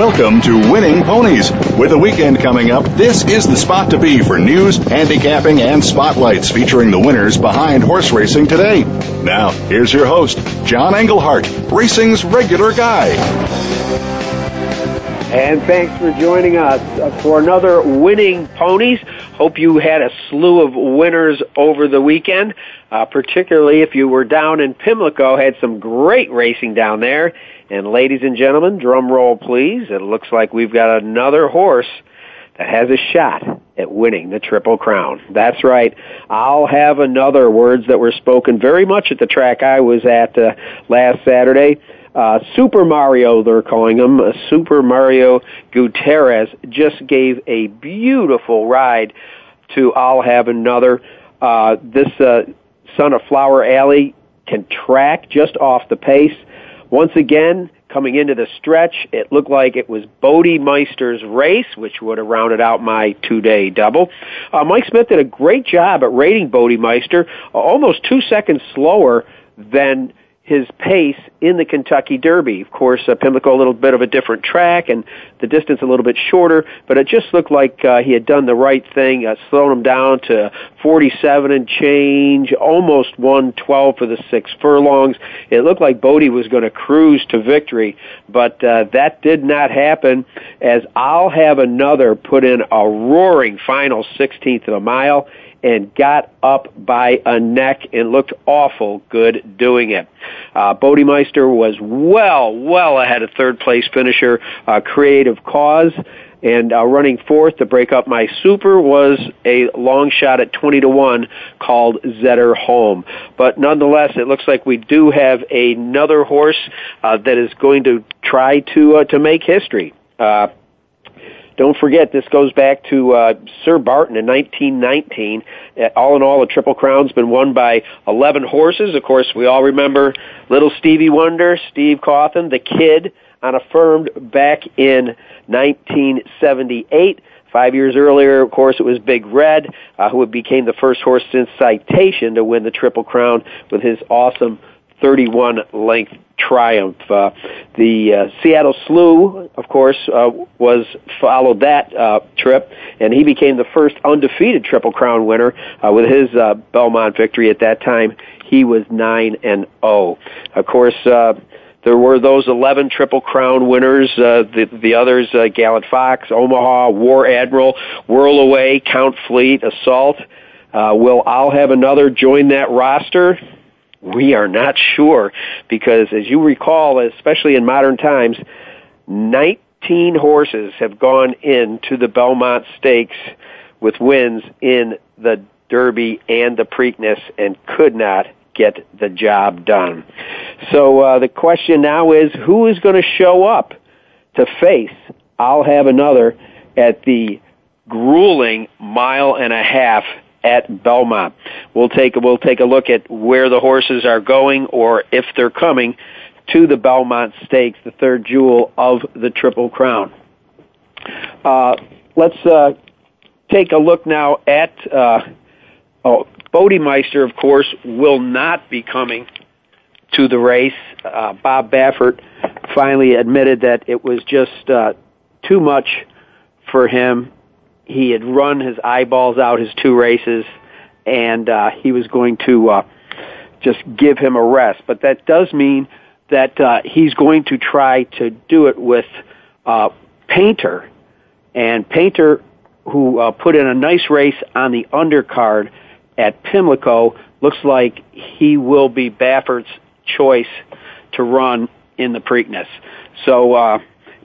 Welcome to Winning Ponies. With the weekend coming up, this is the spot to be for news, handicapping, and spotlights featuring the winners behind horse racing today. Now, here's your host, John Englehart, racing's regular guy. And thanks for joining us for another Winning Ponies. Hope you had a slew of winners over the weekend, uh, particularly if you were down in Pimlico, had some great racing down there. And ladies and gentlemen, drum roll please. It looks like we've got another horse that has a shot at winning the Triple Crown. That's right. I'll have another words that were spoken very much at the track I was at uh, last Saturday. Uh, Super Mario, they're calling him, uh, Super Mario Gutierrez, just gave a beautiful ride to I'll Have Another. Uh, this uh, son of Flower Alley can track just off the pace. Once again, coming into the stretch, it looked like it was Bodemeister's race, which would have rounded out my two-day double. Uh, Mike Smith did a great job at rating Bodie Meister, almost two seconds slower than his pace in the Kentucky Derby. Of course, uh, Pimlico a little bit of a different track and the distance a little bit shorter, but it just looked like uh, he had done the right thing, uh, slowing him down to 47 and change, almost 112 for the six furlongs. It looked like Bodie was going to cruise to victory, but uh, that did not happen as I'll have another put in a roaring final 16th of a mile and got up by a neck and looked awful good doing it. Uh, Bodemeister was well, well ahead of third place finisher, uh, Creative Cause. And uh, running fourth to break up my super was a long shot at 20 to 1 called Zetterholm. But nonetheless, it looks like we do have another horse uh, that is going to try to uh, to make history. Uh, don't forget, this goes back to uh, Sir Barton in 1919. Uh, all in all, the Triple Crown's been won by 11 horses. Of course, we all remember Little Stevie Wonder, Steve Cauthen, the kid on Affirmed back in 1978. Five years earlier, of course, it was Big Red, uh, who became the first horse since Citation to win the Triple Crown with his awesome 31 length triumph. Uh, the uh, Seattle Slew, of course, uh, was followed that uh, trip, and he became the first undefeated Triple Crown winner uh, with his uh, Belmont victory. At that time, he was nine and zero. Oh. Of course. There were those 11 Triple Crown winners, the, the others, uh, Gallant Fox, Omaha, War Admiral, Whirlaway, Count Fleet, Assault. Will I'll have another join that roster? We are not sure because, as you recall, especially in modern times, 19 horses have gone into the Belmont Stakes with wins in the Derby and the Preakness and could not get the job done. So uh, the question now is who is going to show up to face I'll have another at the grueling mile and a half at Belmont. We'll take we'll take a look at where the horses are going or if they're coming to the Belmont Stakes, the third jewel of the Triple Crown. Uh, let's uh, take a look now at uh, oh, Bodemeister. Of course, will not be coming to the race. Uh, Bob Baffert finally admitted that it was just uh, too much for him he had run his eyeballs out his two races, and uh, he was going to uh, just give him a rest. But that does mean that uh, he's going to try to do it with uh, Paynter, and Paynter, who uh, put in a nice race on the undercard at Pimlico, looks like he will be Baffert's choice to run in the Preakness. So uh,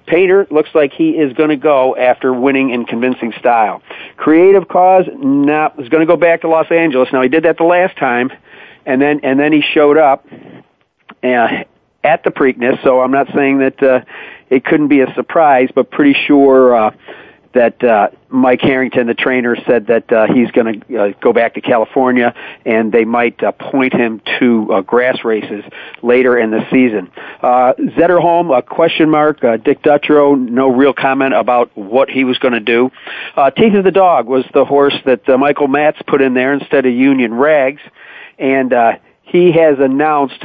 Paynter looks like he is going to go after winning in convincing style. Creative cause? No, he's going to go back to Los Angeles. Now he did that the last time, and then and then he showed up uh, at the Preakness. So I'm not saying that uh, it couldn't be a surprise, but pretty sure. Uh, that uh, Mike Harrington, the trainer, said that uh, he's going to uh, go back to California, and they might uh, point him to uh, grass races later in the season. Uh, Zetterholm, a question mark. Uh, Dick Dutrow, no real comment about what he was going to do. Uh, Teeth of the Dog was the horse that uh, Michael Matz put in there instead of Union Rags, and uh, he has announced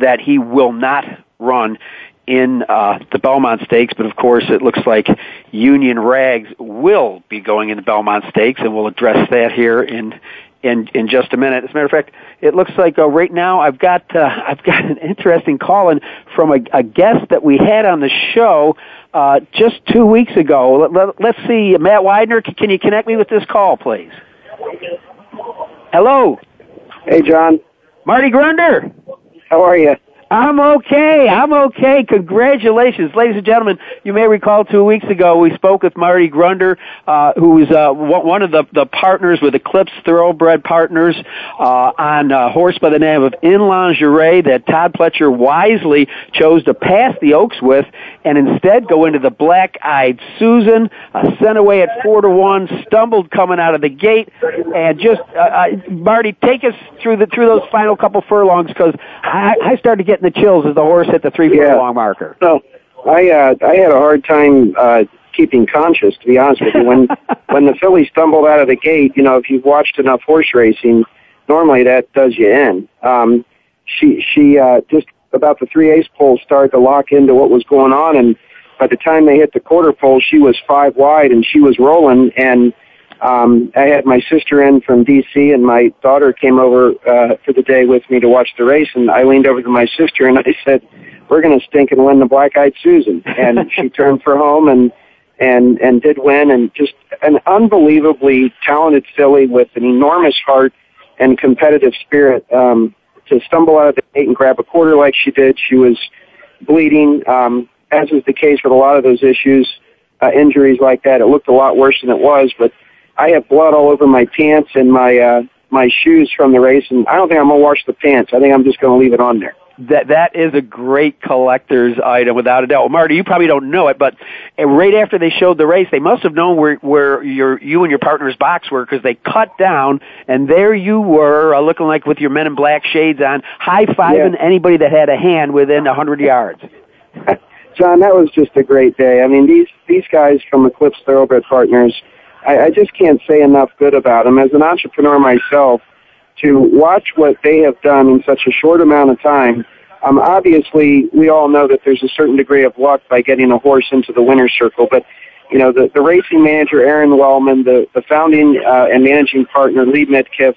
that he will not run in uh, the Belmont Stakes, but of course it looks like Union Rags will be going in the Belmont Stakes, and we'll address that here in in in just a minute. As a matter of fact, it looks like uh, right now I've got uh, I've got an interesting call in from a, a guest that we had on the show uh, just two weeks ago. Let, let, us see, Matt Widener, can you connect me with this call, please? Hello. Hey, John. Marty Grunder. How are you? I'm okay. I'm okay. Congratulations, ladies and gentlemen. You may recall two weeks ago we spoke with Marty Grunder, uh, who is uh, one of the, the partners with Eclipse Thoroughbred Partners uh, on a horse by the name of In Lingerie that Todd Pletcher wisely chose to pass the Oaks with, and instead go into the Black Eyed Susan, uh, sent away at four to one, stumbled coming out of the gate, and just uh, uh, Marty, take us through the through those final couple furlongs because I, I started getting the chills as the horse hit the three yeah. furlong marker. No, I uh, I had a hard time uh, keeping conscious to be honest with you when when the filly stumbled out of the gate. You know, if you've watched enough horse racing, normally that does you in. Um, she she uh, just about the three ace pole started to lock into what was going on, and by the time they hit the quarter pole, she was five wide and she was rolling. And um, I had my sister in from D.C. and my daughter came over uh, for the day with me to watch the race. And I leaned over to my sister and I said, "We're going to stink and win the Black Eyed Susan." And she turned for home and and and did win. And just an unbelievably talented filly with an enormous heart and competitive spirit. Um, to stumble out of the gate and grab a quarter like she did. She was bleeding, um, as is the case with a lot of those issues, uh, injuries like that. It looked a lot worse than it was, but I have blood all over my pants and my uh, my shoes from the race, and I don't think I'm gonna wash the pants. I think I'm just gonna leave it on there that that is a great collector's item without a doubt. Well, Marty, you probably don't know it, but right after they showed the race, they must have known where where your you and your partner's box were because they cut down, and there you were, uh, looking like with your Men in Black shades on, high fiving yeah. anybody that had a hand within a hundred yards. John, that was just a great day. I mean, these these guys from Eclipse Thoroughbred Partners, I, I just can't say enough good about them. As an entrepreneur myself to watch what they have done in such a short amount of time. Um, obviously, we all know that there's a certain degree of luck by getting a horse into the winner's circle, but you know the, the racing manager Aron Wellman, the, the founding uh, and managing partner Lee Mitkiff,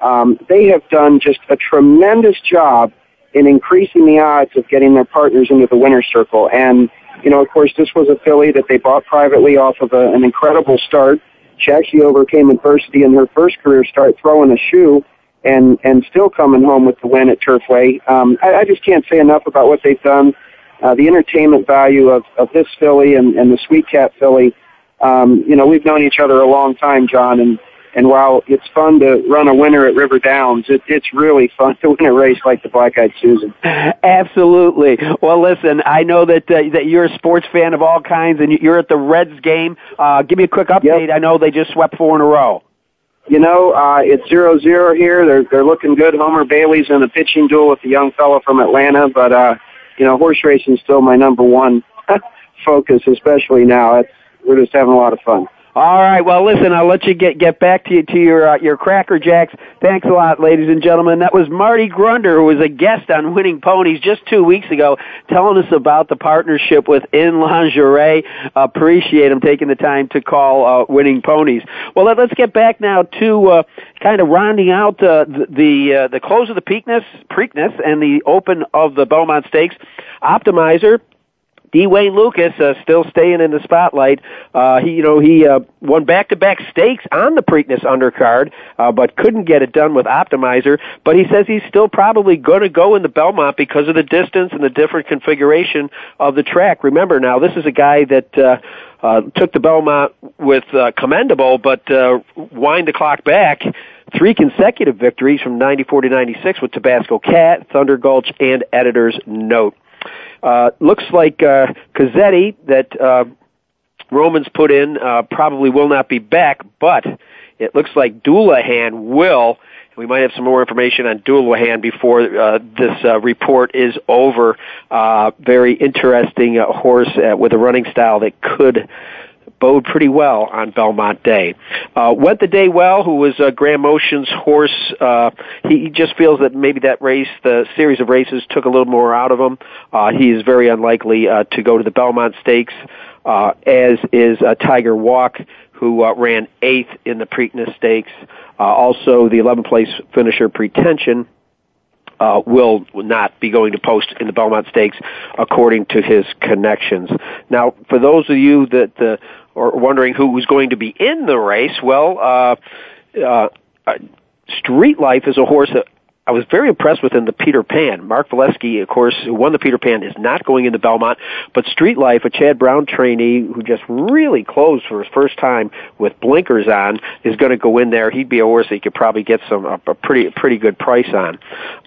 um, they have done just a tremendous job in increasing the odds of getting their partners into the winner's circle. And you know, of course, this was a filly that they bought privately off of a, an incredible start. She actually overcame adversity in her first career start throwing a shoe and and still coming home with the win at Turfway. Um, I, I just can't say enough about what they've done. Uh, the entertainment value of, of this filly and, and the Sweet Cat filly. Um, you know, we've known each other a long time, John, and and while it's fun to run a winner at River Downs, it, it's really fun to win a race like the Black Eyed Susan. Absolutely. Well, listen, I know that uh, that you're a sports fan of all kinds, and you're at the Reds game. Uh, give me a quick update. Yep. I know they just swept four in a row you know, uh, it's zero zero here. They're they're looking good. Homer Bailey's in a pitching duel with the young fellow from Atlanta, but uh, you know, horse racing is still my number one focus, especially now. It's, we're just having a lot of fun. All right. Well, listen, I'll let you get get back to you, to your uh, your Cracker Jacks. Thanks a lot, ladies and gentlemen. That was Marty Grunder, who was a guest on Winning Ponies just two weeks ago, telling us about the partnership with In Lingerie. Appreciate him taking the time to call uh, Winning Ponies. Well, let, us get back now to uh, kind of rounding out uh, the the, uh, the close of the Preakness, Preakness, and the Open of the Belmont Stakes. Optimizer D. Lukas uh, still staying in the spotlight. Uh, he, you know, he uh, won back-to-back stakes on the Preakness undercard, uh, but couldn't get it done with Optimizer. But he says he's still probably going to go in the Belmont because of the distance and the different configuration of the track. Remember, now this is a guy that. Uh, uh, took the Belmont with uh, commendable, but uh, wind the clock back three consecutive victories from 94 to 96 with Tabasco Cat, Thunder Gulch, and Editor's Note. Uh, looks like uh, Cozzetti that uh, Romans put in uh, probably will not be back, but it looks like Dullahan will. We might have some more information on Dullahan before uh, this uh, report is over. Uh, very interesting uh, horse uh, with a running style that could bode pretty well on Belmont Day. Uh, went the day well, who was uh, Graham Motion's horse. Uh, he, he just feels that maybe that race, the series of races, took a little more out of him. Uh, he is very unlikely uh, to go to the Belmont Stakes, uh, as is uh, Tiger Walk, who uh, ran eighth in the Preakness Stakes. Uh, also, the 11th place finisher Pretension uh, will not be going to post in the Belmont Stakes, according to his connections. Now, for those of you that uh, are wondering who was going to be in the race, well, uh, uh, Street Life is a horse that I was very impressed with in the Peter Pan. Mark Valeski, of course, who won the Peter Pan, is not going into Belmont, but Street Life, a Chad Brown trainee who just really closed for his first time with blinkers on, is going to go in there. He'd be a horse that you could probably get some a, a pretty pretty good price on.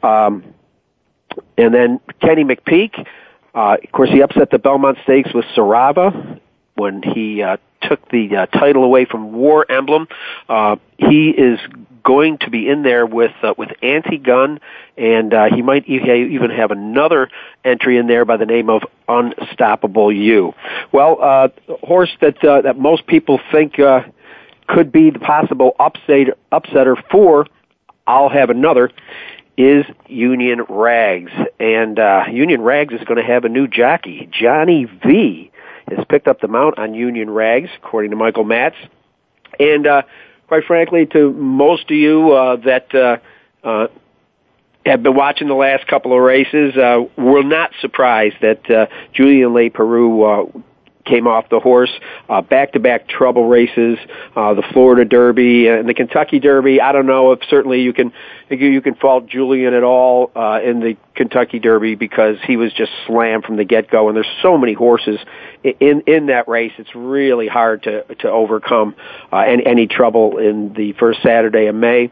Um, and then Kenny McPeek, uh, of course, he upset the Belmont Stakes with Sarava when he uh, took the uh, title away from War Emblem. Uh, he is going to be in there with uh, with Atigun, and uh, he might even have another entry in there by the name of Unstoppable You. Well, uh, horse that uh, that most people think uh, could be the possible upset upsetter for. I'll have another is Union Rags, and uh, Union Rags is going to have a new jockey, Johnny V. Has picked up the mount on Union Rags, according to Michael Matz. And uh, quite frankly, to most of you uh, that uh, uh, have been watching the last couple of races, uh, we're not surprised that uh, Julien Leparoux uh, came off the horse, uh, back-to-back trouble races, uh, the Florida Derby and the Kentucky Derby. I don't know if certainly you can you can fault Julien at all uh, in the Kentucky Derby because he was just slammed from the get-go, and there's so many horses in in that race. It's really hard to to overcome uh, any, any trouble in the first Saturday of May.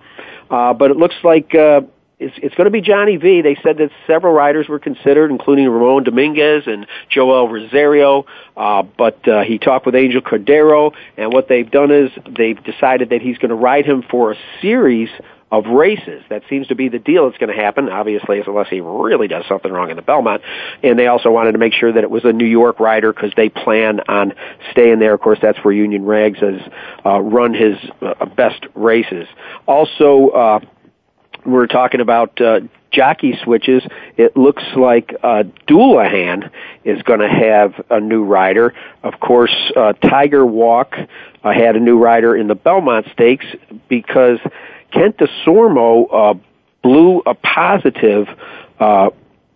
Uh, but it looks like. Uh, it's, it's going to be Johnny V. They said that several riders were considered, including Ramon Dominguez and Joel Rosario. Uh, but uh, he talked with Angel Cordero, and what they've done is they've decided that he's going to ride him for a series of races. That seems to be the deal that's going to happen, obviously, unless he really does something wrong in the Belmont. And they also wanted to make sure that it was a New York rider because they plan on staying there. Of course, that's where Union Rags has uh, run his uh, best races. Also, uh, we're talking about uh, jockey switches. It looks like uh, Dullahan is going to have a new rider. Of course, uh, Tiger Walk uh, had a new rider in the Belmont Stakes because Kent Desormeaux uh, blew a positive uh,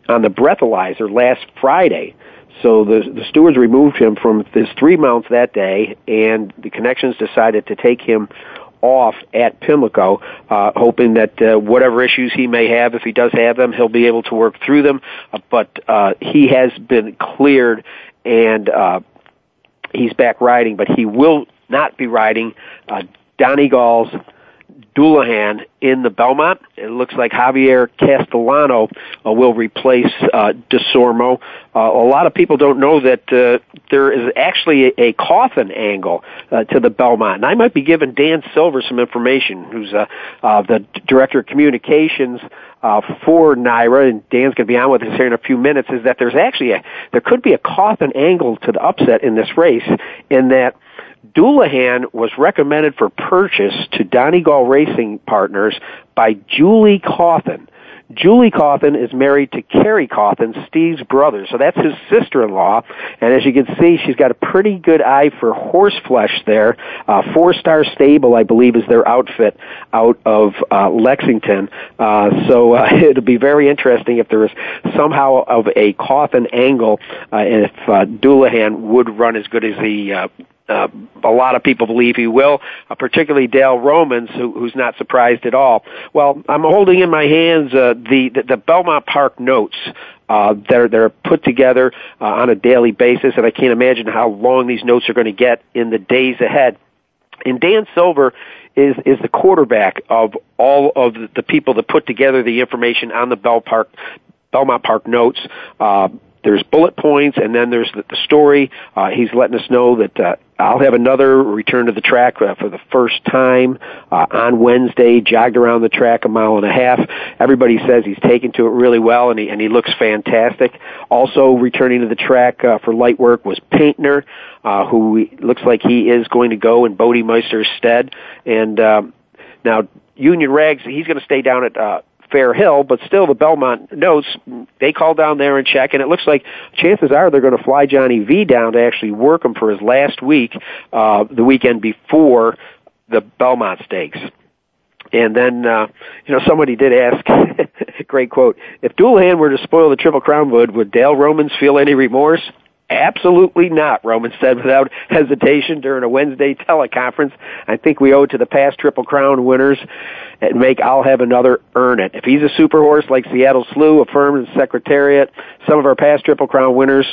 on the breathalyzer last Friday. So the the stewards removed him from his three mounts that day, and the connections decided to take him off at Pimlico, uh, hoping that uh, whatever issues he may have, if he does have them, he'll be able to work through them. Uh, but uh, he has been cleared, and uh, he's back riding. But he will not be riding uh, Donegal's Dullahan in the Belmont. It looks like Javier Castellano uh, will replace uh, Desormeaux. Uh, a lot of people don't know that uh, there is actually a, a Cauthen angle uh, to the Belmont, and I might be giving Dan Silver some information, who's uh, uh, the director of communications uh, for NYRA, and Dan's going to be on with us here in a few minutes. Is that there's actually a there could be a Cauthen angle to the upset in this race, in that Doulahan was recommended for purchase to Donegal Racing Partners by Julie Cauthen. Julie Cauthen is married to Kerry Cauthen, Steve's brother, so that's his sister-in-law. And as you can see, she's got a pretty good eye for horse flesh there. Uh, Four Star Stable, I believe, is their outfit out of uh, Lexington. Uh, so uh, it'll be very interesting if there is somehow of a Cauthen angle, uh, and if uh, Dullahan would run as good as he uh, uh, a lot of people believe he will, uh, particularly Dale Romans, who, who's not surprised at all. Well, I'm holding in my hands uh, the, the the Belmont Park notes. Uh, they're they're put together uh, on a daily basis, and I can't imagine how long these notes are going to get in the days ahead. And Dan Silver is is the quarterback of all of the people that put together the information on the Bell Park Belmont Park notes. Uh, there's bullet points, and then there's the, the story. Uh, he's letting us know that uh, I'll have another return to the track uh, for the first time uh, on Wednesday. Jogged around the track a mile and a half. Everybody says he's taken to it really well, and he and he looks fantastic. Also returning to the track uh, for light work was Paynter, uh, who looks like he is going to go in Bodemeister's stead. And um, now Union Rags, he's going to stay down at. Uh, Fair Hill, but still the Belmont notes they call down there and check, and it looks like chances are they're going to fly Johnny V down to actually work him for his last week, uh, the weekend before the Belmont Stakes. And then, uh, you know, somebody did ask, great quote, if Dullahan were to spoil the Triple Crown would, would Dale Romans feel any remorse? Absolutely not, Roman said without hesitation during a Wednesday teleconference. I think we owe it to the past Triple Crown winners and make I'll have another earn it. If he's a super horse like Seattle Slew, Affirmed Secretariat, some of our past Triple Crown winners,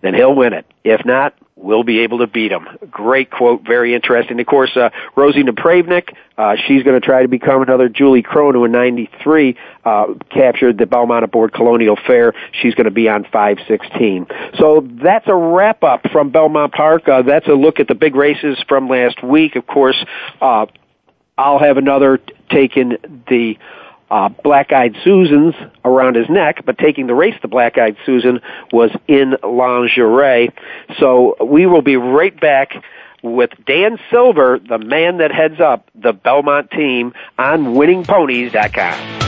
then he'll win it. If not, we'll be able to beat him. Great quote, very interesting. Of course, uh, Rosie Napravnik, uh, she's going to try to become another Julie Krone, who in 93 uh, captured the Belmont aboard Colonial Affair. She's going to be on 516. So that's a wrap up from Belmont Park. Uh, that's a look at the big races from last week. Of course, uh, I'll have another taking the uh, Black Eyed Susan's around his neck, but taking the race to Black Eyed Susan was in lingerie. So we will be right back with Dan Silver, the man that heads up the Belmont team on winningponies.com.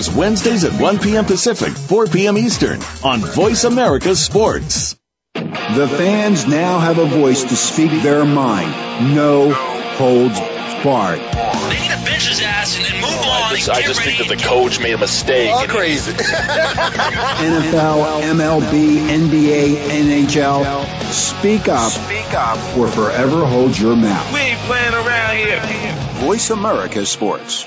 airs Wednesdays at 1 p.m. Pacific, 4 p.m. Eastern on Voice America Sports. The fans now have a voice to speak their mind. No holds barred. They need to bench his ass and, and move oh, on. I just, I just think that the coach made a mistake. All crazy. NFL, MLB, NBA, NHL. Speak up. Speak up. Or forever hold your mouth. We ain't playing around here. Voice America Sports.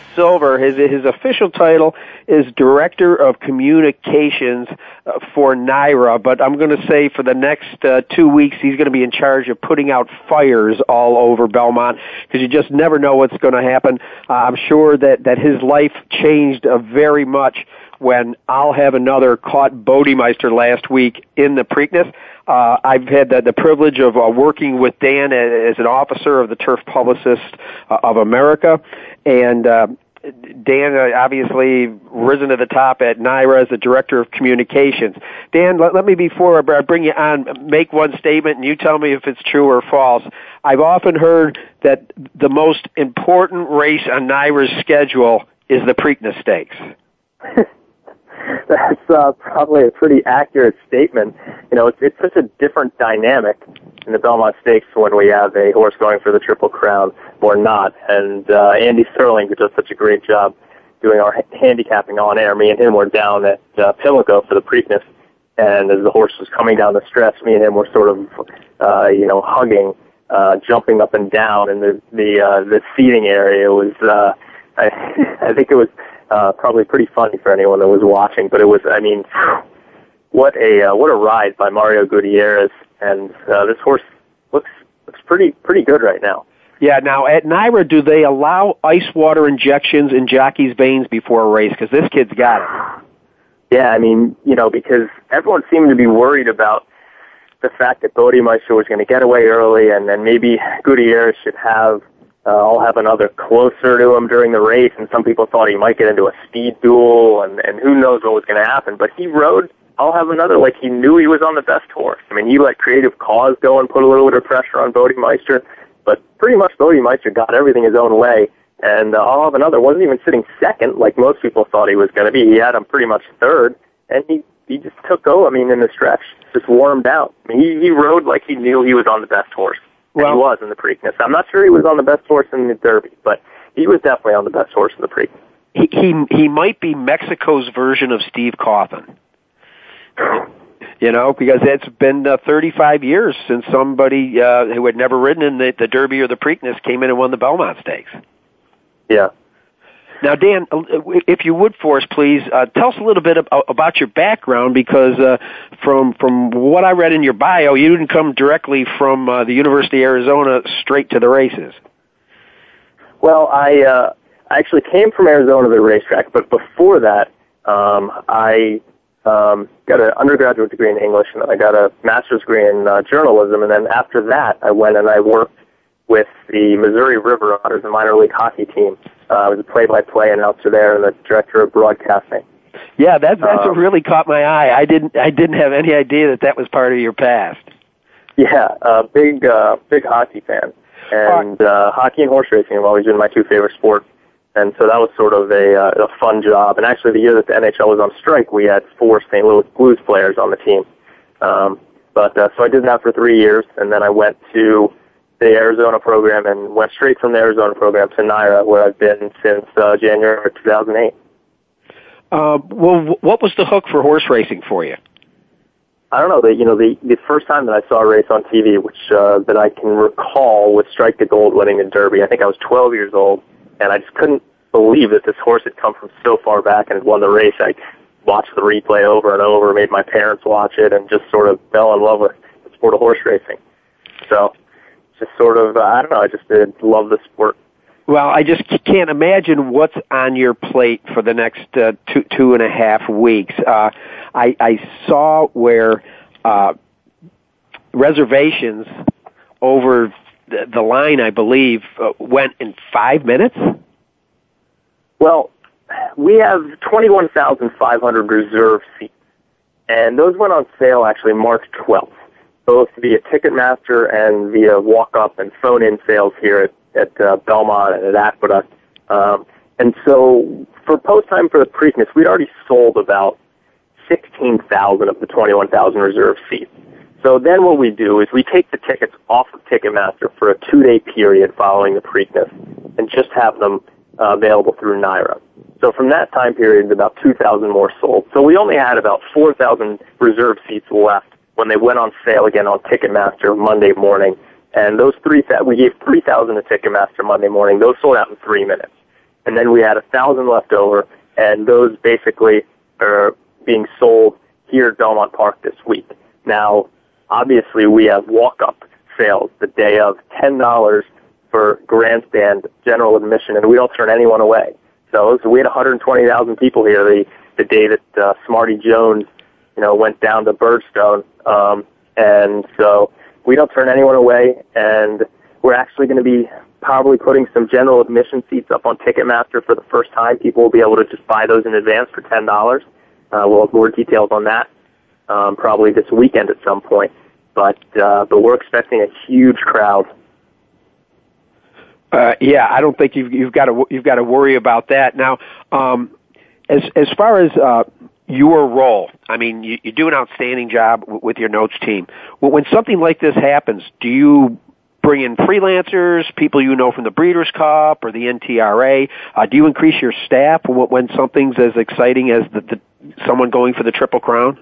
Silver. His his official title is Director of Communications uh, for NYRA, but I'm going to say for the next uh, two weeks he's going to be in charge of putting out fires all over Belmont because you just never know what's going to happen. Uh, I'm sure that that his life changed uh, very much when I'll have another caught Bodemeister last week in the Preakness. Uh, I've had the, the privilege of uh, working with Dan as an officer of the Turf Publicist uh, of America, and uh, Dan uh, obviously risen to the top at NYRA as the director of communications. Dan, let, let me before I bring you on make one statement, and you tell me if it's true or false. I've often heard that the most important race on NYRA's schedule is the Preakness Stakes. That's uh, probably a pretty accurate statement. You know, it's, it's such a different dynamic in the Belmont Stakes when we have a horse going for the Triple Crown or not. And uh, Andy Serling, who does such a great job doing our handicapping on air, me and him were down at uh, Pimlico for the Preakness. And as the horse was coming down the stretch, me and him were sort of, uh, you know, hugging, uh, jumping up and down in the the uh, the seating area. Was, uh, I, I think it was uh, probably pretty funny for anyone that was watching. But it was, I mean, what a uh, what a ride by Mario Gutierrez, and uh, this horse looks looks pretty pretty good right now. Yeah. Now at NYRA, do they allow ice water injections in jockeys' veins before a race? Because this kid's got it. Yeah, I mean, you know, because everyone seemed to be worried about the fact that Bodemeister was going to get away early, and then maybe Gutierrez should have uh, I'll have another closer to him during the race, and some people thought he might get into a speed duel, and, and who knows what was going to happen. But he rode I'll have another like he knew he was on the best horse. I mean, he let Creative Cause go and put a little bit of pressure on Bodemeister, but pretty much Bodemeister got everything his own way. And uh, I'll have another wasn't even sitting second like most people thought he was going to be. He had him pretty much third, and he he just took over. I mean, in the stretch, just warmed out. I mean, he he rode like he knew he was on the best horse. Well, he was in the Preakness. I'm not sure he was on the best horse in the Derby, but he was definitely on the best horse in the Preakness. He he, he might be Mexico's version of Steve Cauthen. You know, because it's been uh, 35 years since somebody uh, who had never ridden in the, the Derby or the Preakness came in and won the Belmont Stakes. Yeah. Now, Dan, uh, if you would for us, please uh, tell us a little bit about your background, because uh, from from what I read in your bio, you didn't come directly from uh, the University of Arizona straight to the races. Well, I uh, I actually came from Arizona to the racetrack, but before that, um, I um, got an undergraduate degree in English, and I got a master's degree in uh, journalism, and then after that, I went and I worked with the Missouri River Otters, a minor league hockey team. Uh, I was a play-by-play announcer there and the director of broadcasting. Yeah, that that's um, what really caught my eye. I didn't I didn't have any idea that that was part of your past. Yeah, uh, big uh, big hockey fan, and uh, hockey and horse racing have always been my two favorite sports. And so that was sort of a, uh, a fun job. And actually, the year that the NHL was on strike, we had four St. Louis Blues players on the team. Um, but uh, so I did that for three years, and then I went to the Arizona program and went straight from the Arizona program to NYRA, where I've been since uh, January of 2008. Uh, well, what was the hook for horse racing for you? I don't know. The you know the the first time that I saw a race on TV, which uh, that I can recall, was Strike the Gold winning the Derby. I think I was 12 years old, and I just couldn't believe that this horse had come from so far back and had won the race. I watched the replay over and over, made my parents watch it, and just sort of fell in love with the sport of horse racing. So just sort of, uh, I don't know, I just did love the sport. Well, I just can't imagine what's on your plate for the next uh, two two and a half weeks. Uh, I, I saw where uh, reservations over the, the line, I believe, uh, went in five minutes. Well, we have 21,500 reserve seats, and those went on sale actually March 12th both via Ticketmaster and via walk-up and phone-in sales here at, at uh, Belmont and at Aqueduct. Um, and so for post time for the Preakness, we'd already sold about 16,000 of the 21,000 reserve seats. So then what we do is we take the tickets off of Ticketmaster for a two-day period following the Preakness and just have them uh, available through NYRA. So from that time period, about 2,000 more sold. So we only had about 4,000 reserve seats left when they went on sale again on Ticketmaster Monday morning. And those three, we gave 3,000 to Ticketmaster Monday morning. Those sold out in three minutes. And then we had a thousand left over, and those basically are being sold here at Belmont Park this week. Now, obviously, we have walk-up sales the day of $10 for grandstand general admission, and we don't turn anyone away. So, so we had 120,000 people here the, the day that uh, Smarty Jones you know, went down to Birdstone. Um, And so we don't turn anyone away, and we're actually going to be probably putting some general admission seats up on Ticketmaster for the first time. People will be able to just buy those in advance for ten dollars. Uh, we'll have more details on that um, probably this weekend at some point. But uh, but we're expecting a huge crowd. Uh, yeah, I don't think you've you've got to you've got to worry about that now. Um, as as far as uh, your role, I mean, you, you do an outstanding job w- with your notes team. When something like this happens, do you bring in freelancers, people you know from the Breeders' Cup or the NTRA? Uh, do you increase your staff when something's as exciting as the, the someone going for the Triple Crown?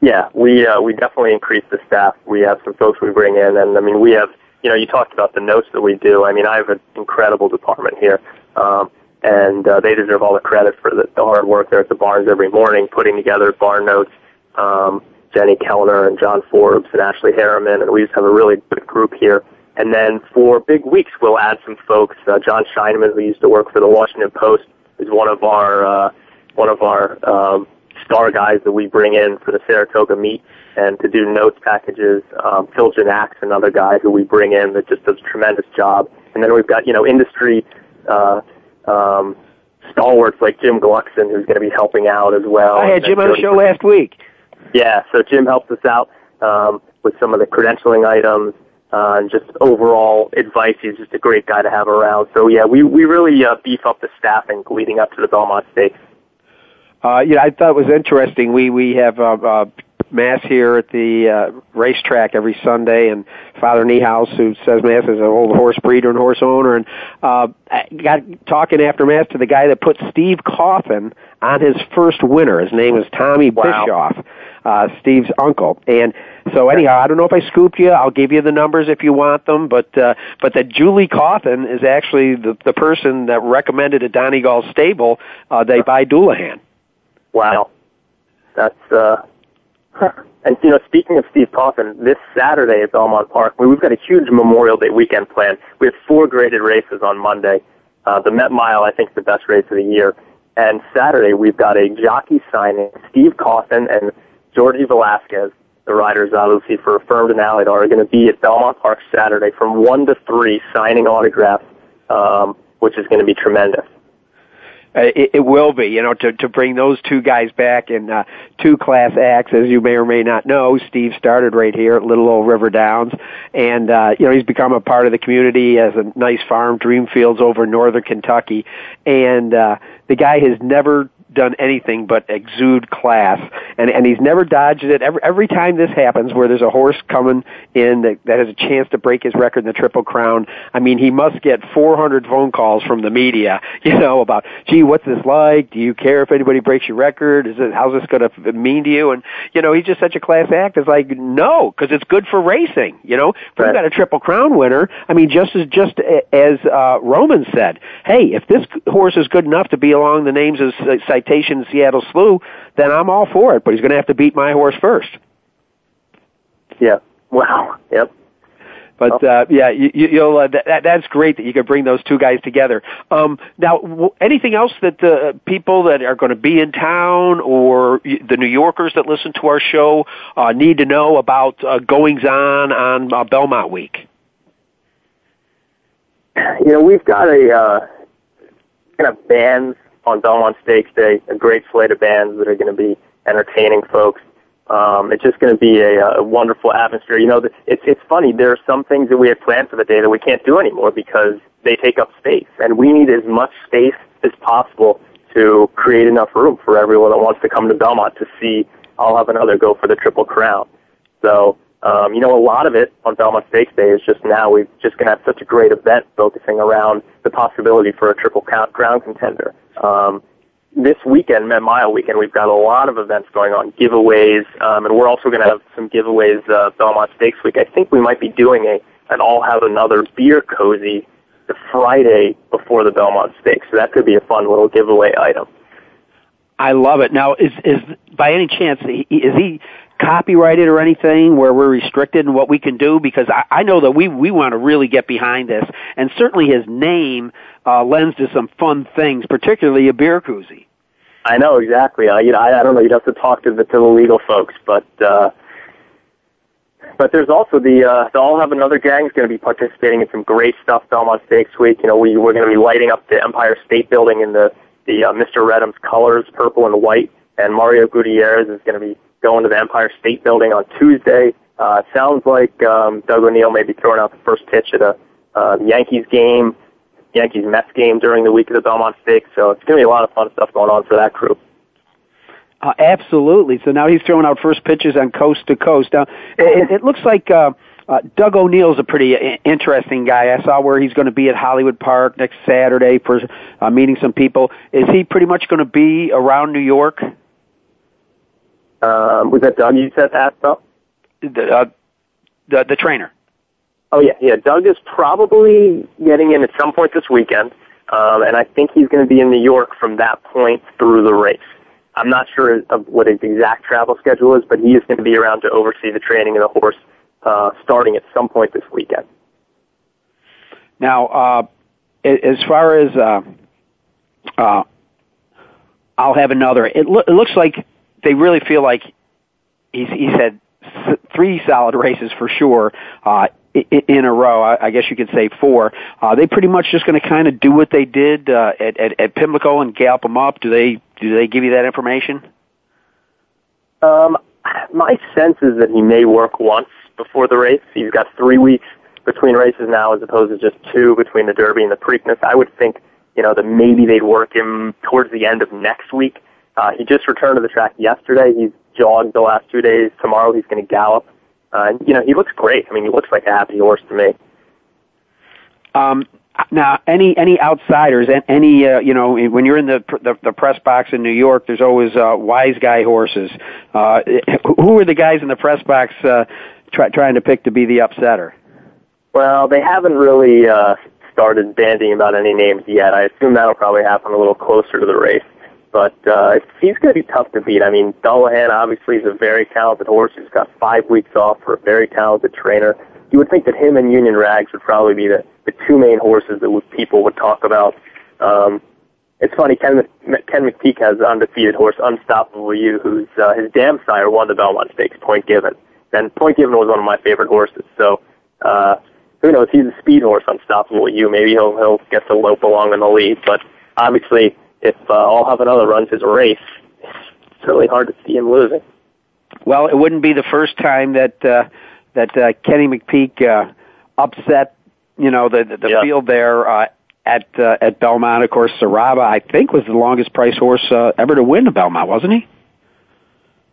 Yeah, we uh, we definitely increase the staff. We have some folks we bring in, and I mean, we have you know, you talked about the notes that we do. I mean, I have an incredible department here, um, and uh, they deserve all the credit for the, the hard work there at the barns every morning, putting together barn notes. Um, Jenny Kellner and John Forbes and Ashley Harriman, and we just have a really good group here. And then for big weeks, we'll add some folks. Uh, John Scheineman, who used to work for the Washington Post, is one of our uh, one of our um, star guys that we bring in for the Saratoga meet and to do notes packages. Um, Phil Janack, another guy who we bring in that just does a tremendous job. And then we've got you know industry uh, um, stalwarts like Jim Gluckson, who's going to be helping out as well. I had Jim on the show last week. Yeah, so Jim helps us out um, with some of the credentialing items uh, and just overall advice. He's just a great guy to have around. So yeah, we we really uh, beef up the staffing leading up to the Belmont Stakes. Uh, you know, I thought it was interesting. We we have uh, uh, mass here at the uh, racetrack every Sunday, and Father Niehaus, who says mass, is an old horse breeder and horse owner, and uh, got talking after mass to the guy that put Steve Cauthen on his first winner. His name is Tommy wow. Bischoff, uh, Steve's uncle, and so anyhow, I don't know if I scooped you. I'll give you the numbers if you want them, but uh, but that Julie Cauthen is actually the the person that recommended at Donegal Stable uh, they buy Dullahan. Wow. That's, uh, and you know, speaking of Steve Cauthen, this Saturday at Belmont Park, we've got a huge Memorial Day weekend planned. We have four graded races on Monday. Uh, the Met Mile, I think, is the best race of the year. And Saturday, we've got a jockey signing. Steve Cauthen and Georgie Velasquez, the riders obviously for Affirmed and Alydar, are going to be at Belmont Park Saturday from 1 to 3 signing autographs, um, which is going to be tremendous. Uh, it, it will be, you know, to to bring those two guys back in uh, two class acts, as you may or may not know. Steve started right here at Little Old River Downs, and uh, you know he's become a part of the community as a nice farm, Dreamfields over in northern Kentucky, and uh, the guy has never done anything but exude class, and and he's never dodged it. Every every time this happens, where there's a horse coming in that, that has a chance to break his record in the Triple Crown, I mean, he must get 400 phone calls from the media, you know, about, gee, what's this like? Do you care if anybody breaks your record? Is it how's this going to mean to you? And you know, he's just such a class act. It's like no, because it's good for racing. You know, if right. we've got a Triple Crown winner, I mean, just as just as uh, Roman said, hey, if this horse is good enough to be along the names of citation Seattle Slew, then I'm all for it. But he's going to have to beat my horse first. Yeah. Wow. Yep. But uh, yeah, you, you'll uh, that, that's great that you could bring those two guys together. Um, now, w- anything else that uh, people that are going to be in town or the New Yorkers that listen to our show uh, need to know about uh, goings on on uh, Belmont Week? You know, we've got a uh, kind of bands on Belmont Stakes Day, a great slate of bands that are going to be entertaining folks. Um, it's just going to be a, a wonderful atmosphere. You know, it's it's funny. There are some things that we had planned for the day that we can't do anymore because they take up space, and we need as much space as possible to create enough room for everyone that wants to come to Belmont to see. I'll have another go for the Triple Crown. So, um, you know, a lot of it on Belmont Stakes Day is just now we're just going to have such a great event focusing around the possibility for a Triple Crown contender. Um, this weekend, Met Mile weekend, we've got a lot of events going on, giveaways, um, and we're also going to have some giveaways uh, Belmont Stakes week. I think we might be doing a an all have another beer cozy the Friday before the Belmont Stakes, so that could be a fun little giveaway item. I love it. Now, is is by any chance is he copyrighted or anything where we're restricted in what we can do? Because I, I know that we we want to really get behind this, and certainly his name uh, lends to some fun things, particularly a beer koozie. I know exactly. I, you know, I, I don't know. You'd have to talk to the to the legal folks, but uh, but there's also the uh, they'll have another gang is going to be participating in some great stuff Belmont Stakes Week. You know, we we're going to be lighting up the Empire State Building in the the uh, Mr. Reddam's colors, purple and white, and Mario Gutierrez is going to be going to the Empire State Building on Tuesday. Uh, sounds like um, Doug O'Neill may be throwing out the first pitch at a uh, Yankees game, Yankees Mets game during the week of the Belmont Stakes. So it's going to be a lot of fun stuff going on for that crew. Uh, absolutely. So now he's throwing out first pitches on coast to coast. Now it, it looks like uh, uh, Doug O'Neill's a pretty uh, interesting guy. I saw where he's going to be at Hollywood Park next Saturday for uh, meeting some people. Is he pretty much going to be around New York? Um, was that Doug you said that though? The, uh, the the trainer. Oh yeah, yeah. Doug is probably getting in at some point this weekend, um, and I think he's going to be in New York from that point through the race. I'm not sure of what his exact travel schedule is, but he is going to be around to oversee the training of the horse uh, starting at some point this weekend. Now, uh, as far as uh, uh, I'll have another. It, lo- it looks like they really feel like he's he's had three solid races for sure. Uh, in a row. I guess you could say four. Uh, they pretty much just going to kind of do what they did uh, at, at, at Pimlico and gallop them up. Do they do they give you that information? Um, my sense is that he may work once before the race. He's got three weeks between races now, as opposed to just two between the Derby and the Preakness. I would think, you know, that maybe they'd work him towards the end of next week. Uh, he just returned to the track yesterday. He's jogged the last two days. Tomorrow he's going to gallop. Uh, you know, he looks great. I mean, he looks like a happy horse to me. Um, now, any any outsiders, any uh, you know, when you're in the, the the press box in New York, there's always uh, wise guy horses. Uh, who are the guys in the press box uh, try, trying to pick to be the upsetter? Well, they haven't really uh, started bandying about any names yet. I assume that'll probably happen a little closer to the race. But uh, he's going to be tough to beat. I mean, Dullahan obviously is a very talented horse. He's got five weeks off for a very talented trainer. You would think that him and Union Rags would probably be the, the two main horses that would, people would talk about. Um, it's funny, Ken, Ken McPeek has an undefeated horse, Unstoppable U, who's uh, his dam sire won the Belmont Stakes, Point Given. And Point Given was one of my favorite horses. So uh, who knows? He's a speed horse, Unstoppable U. Maybe he'll he'll get to lope along in the lead. But obviously, if uh, I'll Have Another runs his race, it's really hard to see him losing. Well, it wouldn't be the first time that uh, that uh, Kenny McPeek uh, upset, you know, the the, the yeah. field there uh, at uh, at Belmont. Of course, Sarava, I think, was the longest price horse uh, ever to win a Belmont, wasn't he?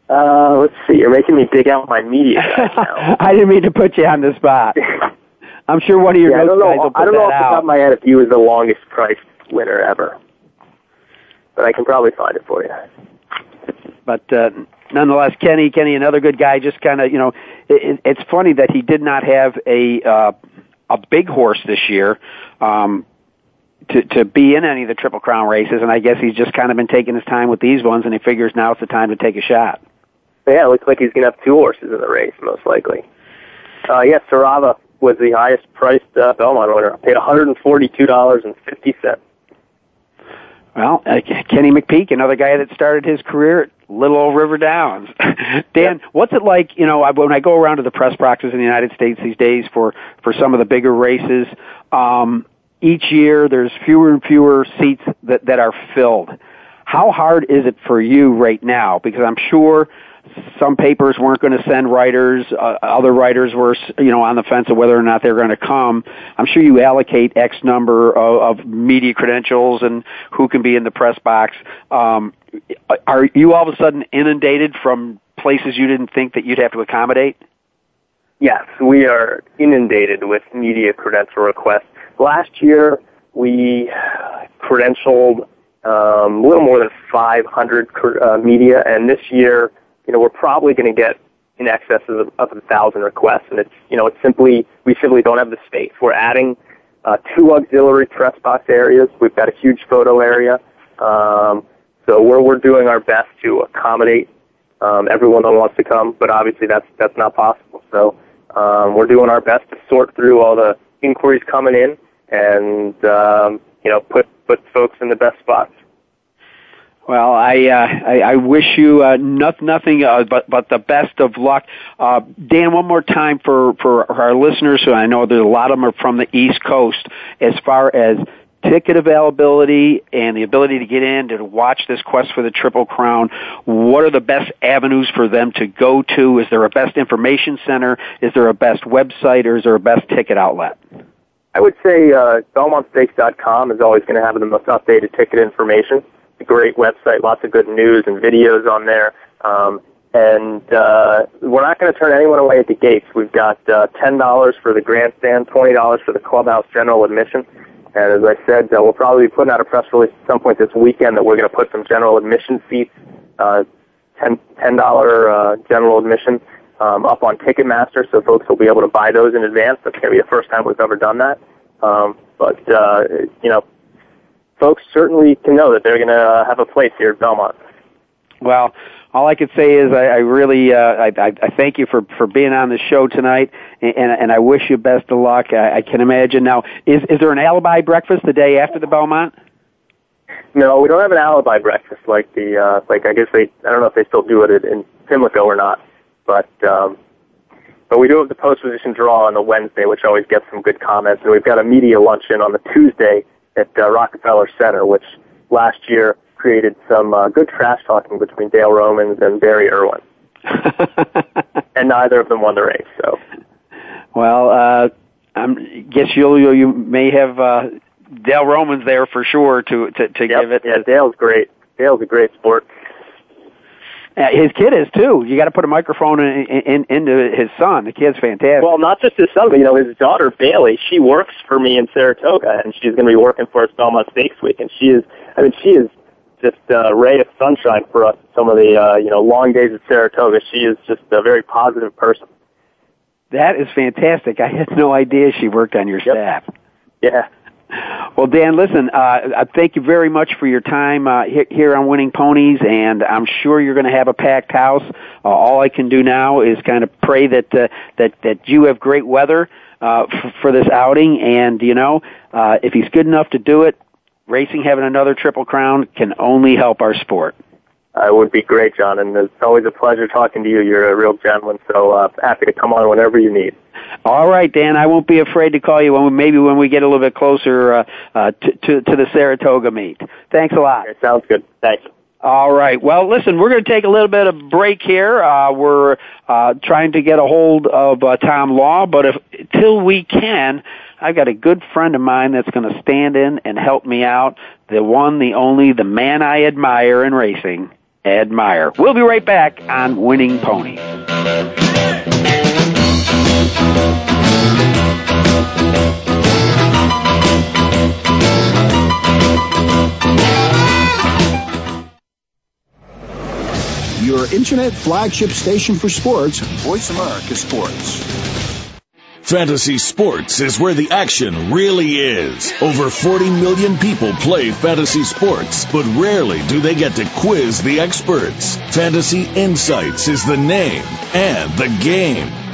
Uh, let's see. You're making me dig out my media. I didn't mean to put you on the spot. I'm sure one of your yeah, I don't guys know. will put I don't know off the top of my head if he was the longest priced winner ever, but I can probably find it for you. But uh, nonetheless, Kenny, Kenny, another good guy. Just kind of, you know, it, it's funny that he did not have a uh, a big horse this year. Um, to to be in any of the Triple Crown races, and I guess he's just kind of been taking his time with these ones, and he figures now it's the time to take a shot. Yeah, it looks like he's going to have two horses in the race, most likely. Uh, yes, Sarava was the highest priced uh, Belmont winner. Paid $142.50. Well, uh, Kenny McPeek, another guy that started his career at Little Old River Downs. Dan, what's it like? You know, I, when I go around to the press boxes in the United States these days for for some of the bigger races, um, each year there's fewer and fewer seats that that are filled. How hard is it for you right now? Because I'm sure some papers weren't going to send writers. Uh, other writers were, you know, on the fence of whether or not they're going to come. I'm sure you allocate X number of, of media credentials and who can be in the press box. Um, are you all of a sudden inundated from places you didn't think that you'd have to accommodate? Yes, we are inundated with media credential requests. Last year, we credentialed um, a little more than 500 uh, media, and this year you know, we're probably going to get in excess of, of a thousand requests, and it's, you know, it's simply, we simply don't have the space. We're adding uh, two auxiliary press box areas. We've got a huge photo area. Um, so we're, we're doing our best to accommodate um, everyone that wants to come, but obviously that's, that's not possible. So um, we're doing our best to sort through all the inquiries coming in and, um, you know, put, put folks in the best spots. Well, I uh, I, I wish you uh, not, nothing uh, but but the best of luck, uh, Dan. One more time for for our listeners, who I know there's a lot of them are from the East Coast. As far as ticket availability and the ability to get in to watch this quest for the Triple Crown, what are the best avenues for them to go to? Is there a best information center? Is there a best website, or is there a best ticket outlet? I would say uh, BelmontStakes.com is always going to have the most updated ticket information great website, lots of good news and videos on there. Um, and uh, we're not going to turn anyone away at the gates. We've got uh, $10 for the grandstand, $20 for the clubhouse general admission. And as I said, uh, we'll probably be putting out a press release at some point this weekend that we're going to put some general admission seats, uh, $10, $10 uh, general admission, um, up on Ticketmaster, so folks will be able to buy those in advance. That's going to be the first time we've ever done that. Um, but, uh, you know, folks certainly can know that they're going to uh, have a place here at Belmont. Well, all I could say is I, I really uh, I, I, thank you for for being on the show tonight, and, and I wish you best of luck. I, I can imagine now. Is is there an alibi breakfast the day after the Belmont? No, we don't have an alibi breakfast like the uh, like I guess they I don't know if they still do it in Pimlico or not, but um, but we do have the post position draw on the Wednesday, which always gets some good comments, and we've got a media luncheon on the Tuesday at uh, Rockefeller Center, which last year created some uh, good trash talking between Dale Romans and Barry Irwin. and neither of them won the race. So, well, uh, I guess you'll you, you may have uh, Dale Romans there for sure to to, to yep. give it. Yeah, Dale's great. Dale's a great sport. Uh, his kid is too. You got to put a microphone in, in, into his son. The kid's fantastic. Well, not just his son, but you know his daughter Bailey. She works for me in Saratoga, and she's going to be working for us Belmont Stakes Week. And she is, I mean, she is just a ray of sunshine for us. Some of the uh, you know long days at Saratoga. She is just a very positive person. That is fantastic. I had no idea she worked on your yep. staff. Yeah. Well, Dan, listen, uh, thank you very much for your time uh, here on Winning Ponies, and I'm sure you're going to have a packed house. Uh, all I can do now is kind of pray that uh, that that you have great weather uh, f- for this outing, and you know, uh, if he's good enough to do it, racing having another triple crown can only help our sport. Uh, it would be great, John, and it's always a pleasure talking to you. You're a real gentleman, so uh, happy to come on whenever you need. All right, Dan. I won't be afraid to call you when we, maybe when we get a little bit closer uh, uh, to, to to the Saratoga meet. Thanks a lot. Okay, sounds good. Thanks. All right. Well, listen, we're going to take a little bit of a break here. Uh, we're uh, trying to get a hold of uh, Tom Law, but if till we can, I've got a good friend of mine that's going to stand in and help me out. The one, the only, the man I admire in racing, Ed Meyer. We'll be right back on Winning Ponies. Your internet flagship station for sports, Voice America Sports. Fantasy sports is where the action really is. Over 40 million people play fantasy sports, but rarely do they get to quiz the experts. Fantasy Insights is the name and the game.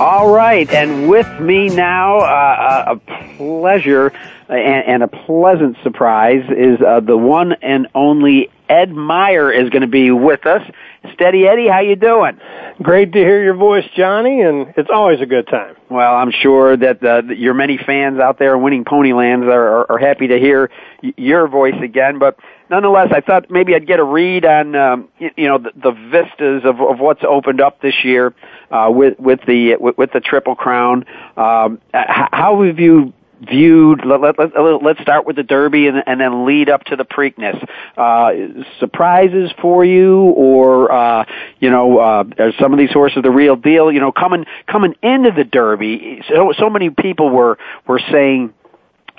All right, and with me now, uh, a pleasure and, and a pleasant surprise is uh, the one and only Ed Meyer is going to be with us. Steady Eddie, how you doing? Great to hear your voice, Johnny, and it's always a good time. Well, I'm sure that uh, your many fans out there in Winning Ponylands are, are, are happy to hear your voice again. But nonetheless, I thought maybe I'd get a read on um, you, you know the, the vistas of, of what's opened up this year uh, with with the with, the Triple Crown. Um, how have you viewed? Let, let, let, let's start with the Derby and, and then lead up to the Preakness. Uh, surprises for you, or uh, you know, uh, are some of these horses the real deal? You know, coming coming into the Derby, so so many people were were saying,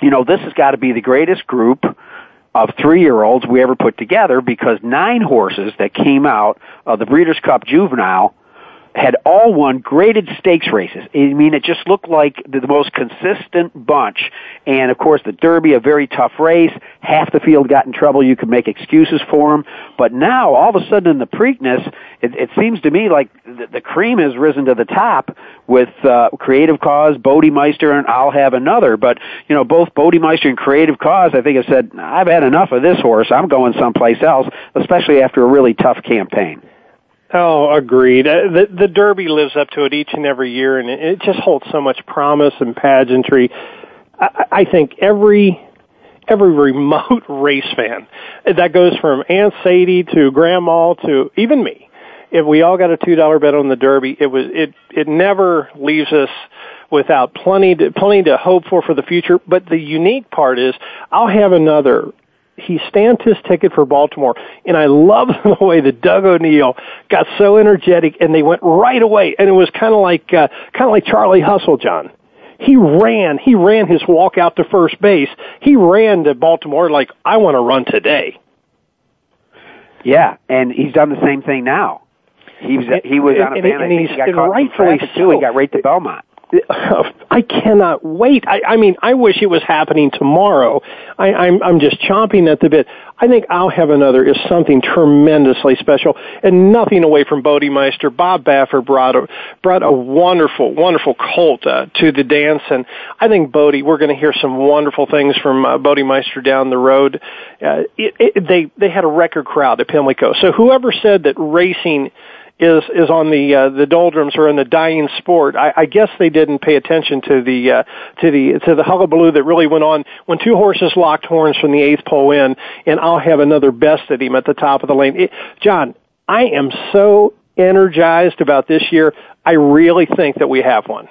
you know, this has got to be the greatest group of three-year-olds we ever put together because nine horses that came out of the Breeders' Cup Juvenile had all won graded stakes races. I mean, it just looked like the, most consistent bunch. And of course, the Derby, a very tough race. Half the field got in trouble. You could make excuses for them. But now, all of a sudden in the Preakness, it, it seems to me like the, the cream has risen to the top with uh, Creative Cause, Bodemeister, and I'll have another. But, you know, both Bodemeister and Creative Cause, I think have said, I've had enough of this horse. I'm going someplace else, especially after a really tough campaign. Oh, agreed. Uh, the the Derby lives up to it each and every year, and it, it just holds so much promise and pageantry. I, I think every every remote race fan that goes from Aunt Sadie to Grandma to even me. If we all got a two dollar bet on the Derby, it was it it never leaves us without plenty to, plenty to hope for for the future. But the unique part is, I'll have another he stamped his ticket for Baltimore, and I love the way that Doug O'Neill got so energetic, and they went right away, and it was kind of like uh, kind of like Charlie Hustle, John. He ran, he ran his walk out to first base. He ran to Baltimore like I want to run today. Yeah, and he's done the same thing now. He was he was on a and. And, and he's he got caught rightfully in too. He got right to Belmont. I cannot wait. I, I mean, I wish it was happening tomorrow. I, I'm, I'm just chomping at the bit. I think I'll have another is something tremendously special, and nothing away from Bodemeister. Bob Baffert brought a brought a wonderful, wonderful colt uh, to the dance, and I think Bodie. We're going to hear some wonderful things from uh, Bodemeister down the road. Uh, it, it, they they had a record crowd at Pimlico, so whoever said that racing is is on the uh, the doldrums or in the dying sport. I, I guess they didn't pay attention to the uh, to the to the hullabaloo that really went on when two horses locked horns from the eighth pole in, and I'll have another bested him at the top of the lane. It, John, I am so energized about this year. I really think that we have one.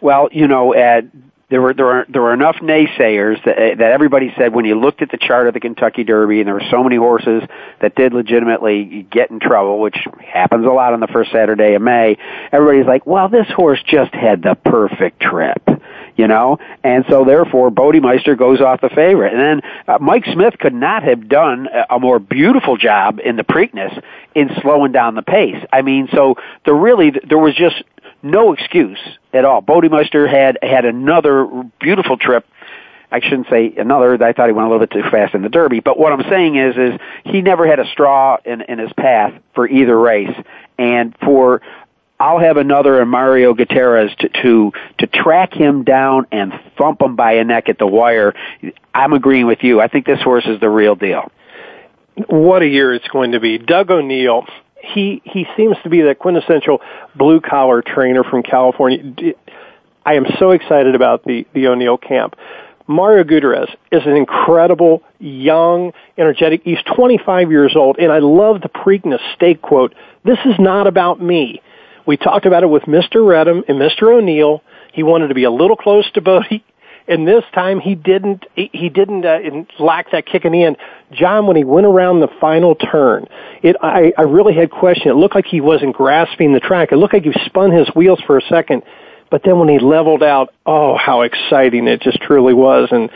Well, you know, Ed, there were there were there were enough naysayers that that everybody said when you looked at the chart of the Kentucky Derby and there were so many horses that did legitimately get in trouble, which happens a lot on the first Saturday of May. Everybody's like, well, this horse just had the perfect trip. You know, and so therefore Bodemeister goes off the favorite, and then uh, Mike Smith could not have done a more beautiful job in the Preakness in slowing down the pace. I mean, so there really there was just no excuse at all. Bodemeister had had another beautiful trip. I shouldn't say another. I thought he went a little bit too fast in the Derby. But what I'm saying is, is he never had a straw in, in his path for either race. And for I'll have another and Mario Gutierrez to, to to track him down and thump him by a neck at the wire. I'm agreeing with you. I think this horse is the real deal. What a year it's going to be. Doug O'Neill he he seems to be that quintessential blue collar trainer from California. I am so excited about the the O'Neill camp. Mario Gutierrez is an incredible, young, energetic. He's 25 years old, and I love the Preakness stake quote. This is not about me. We talked about it with Mr. Reddam and Mr. O'Neill. He wanted to be a little close to Bodie and this time he didn't he didn't uh, lack that kick in the end. John, when he went around the final turn, it I, I really had question. It looked like he wasn't grasping the track. It looked like he spun his wheels for a second, but then when he leveled out, oh, how exciting it just truly was. And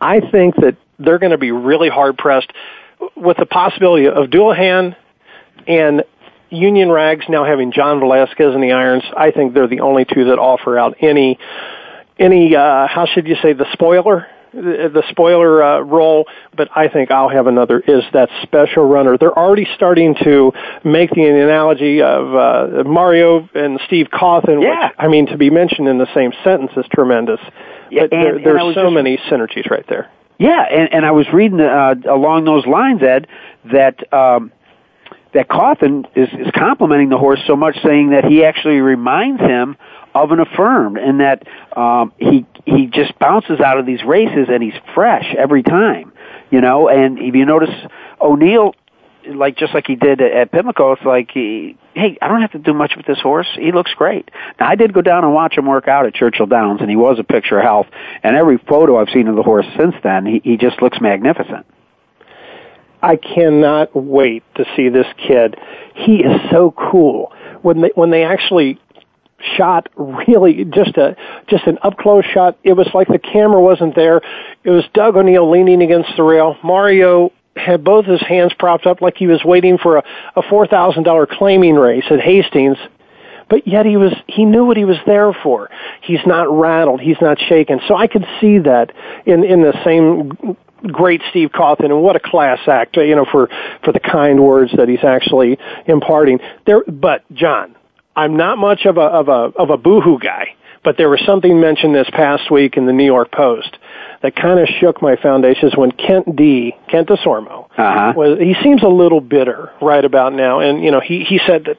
I think that they're going to be really hard pressed with the possibility of Dullahan and Union Rags now having John Velazquez in the irons. I think they're the only two that offer out any any uh, how should you say the spoiler the, spoiler uh, role, but I think I'll have another is that special runner. They're already starting to make the analogy of uh, Mario and Steve Cauthen, yeah. which I mean to be mentioned in the same sentence is tremendous. Yeah, but and, there, and there's so just, many synergies right there. Yeah, and, and I was reading uh, along those lines, Ed, that um, that Cauthen is, is complimenting the horse so much, saying that he actually reminds him of an affirmed, and that um, he he just bounces out of these races and he's fresh every time, you know. And if you notice, O'Neill, like just like he did at, at Pimlico, it's like, he, hey, I don't have to do much with this horse. He looks great. Now I did go down and watch him work out at Churchill Downs, and he was a picture of health. And every photo I've seen of the horse since then, he, he just looks magnificent. I cannot wait to see this kid. He is so cool. When they when they actually shot really just a just an up close shot. It was like the camera wasn't there. It was Doug O'Neill leaning against the rail. Mario had both his hands propped up like he was waiting for a, a four thousand dollar claiming race at Hastings. But yet he was he knew what he was there for. He's not rattled, he's not shaken. So I could see that in in the same great Steve Cauthen and what a class act, you know, for for the kind words that he's actually imparting. There but John, I'm not much of a of a of a boohoo guy, but there was something mentioned this past week in the New York Post that kind of shook my foundations when Kent D. Kent Desormeaux uh-huh. was he seems a little bitter right about now, and you know he he said that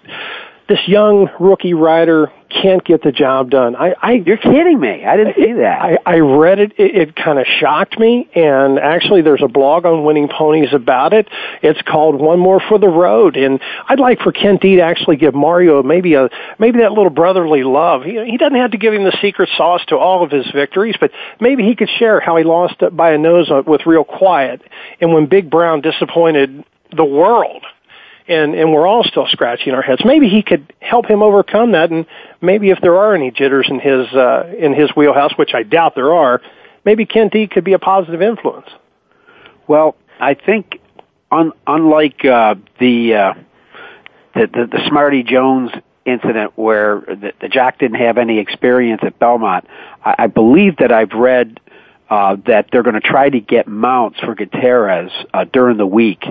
this young rookie rider can't get the job done. I, I you're kidding me. I didn't see that. I, I read it. It, it kind of shocked me. And actually, there's a blog on Winning Ponies about it. It's called One More for the Road. And I'd like for Kent D to actually give Mario maybe a maybe that little brotherly love. He, he doesn't have to give him the secret sauce to all of his victories, but maybe he could share how he lost by a nose with real quiet. And when Big Brown disappointed the world and and we're all still scratching our heads. Maybe he could help him overcome that, and maybe if there are any jitters in his uh, in his wheelhouse, which I doubt there are, maybe Kent D could be a positive influence. Well, I think un, unlike uh, the, uh, the the the Smarty Jones incident where the, the jock didn't have any experience at Belmont, I, I believe that I've read uh, that they're going to try to get mounts for Gutierrez uh, during the week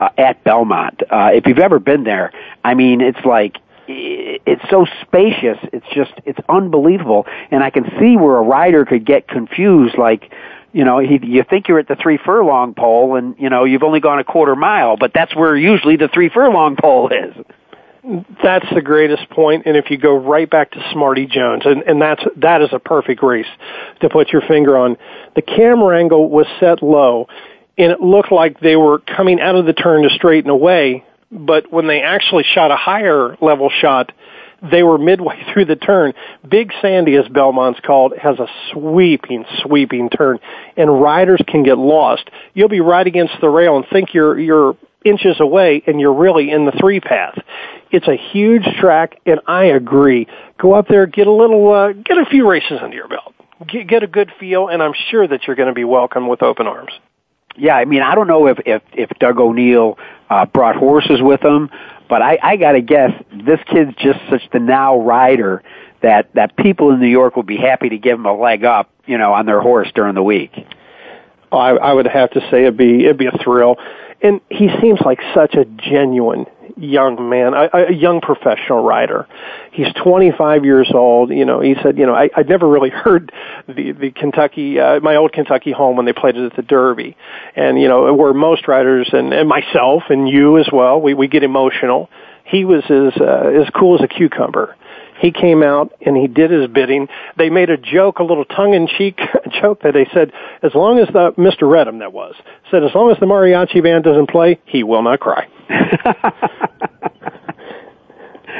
uh, at Belmont. Uh, if you've ever been there, I mean, it's like it's so spacious. It's just it's unbelievable, and I can see where a rider could get confused. Like, you know, he, you think you're at the three furlong pole, and you know you've only gone a quarter mile, but that's where usually the three furlong pole is. That's the greatest point. and if you go right back to Smarty Jones, and, and that's that is a perfect race to put your finger on. The camera angle was set low and it looked like they were coming out of the turn to straighten away. But when they actually shot a higher level shot, they were midway through the turn. Big Sandy, as Belmont's called, has a sweeping, sweeping turn, and riders can get lost. You'll be right against the rail and think you're you're inches away, and you're really in the three path. It's a huge track, and I agree. Go up there, get a little, uh, get a few races under your belt, get, get a good feel, and I'm sure that you're going to be welcomed with open arms yeah, I mean, I don't know if if, if Doug O'Neill uh, brought horses with him, but I, I got to guess this kid's just such the now rider that that people in New York will be happy to give him a leg up, you know, on their horse during the week. I, I would have to say it'd be it'd be a thrill, and he seems like such a genuine young man, a, a young professional rider. He's 25 years old. You know, he said, you know, I, I'd never really heard the the Kentucky, uh, my old Kentucky home when they played it at the Derby, and you know, where most riders and, and myself and you as well, we we get emotional. He was as uh, as cool as a cucumber he came out and he did his bidding. They made a joke, a little tongue-in-cheek joke that they said, as long as the Mr. Reddam that was said, as long as the mariachi band doesn't play, he will not cry.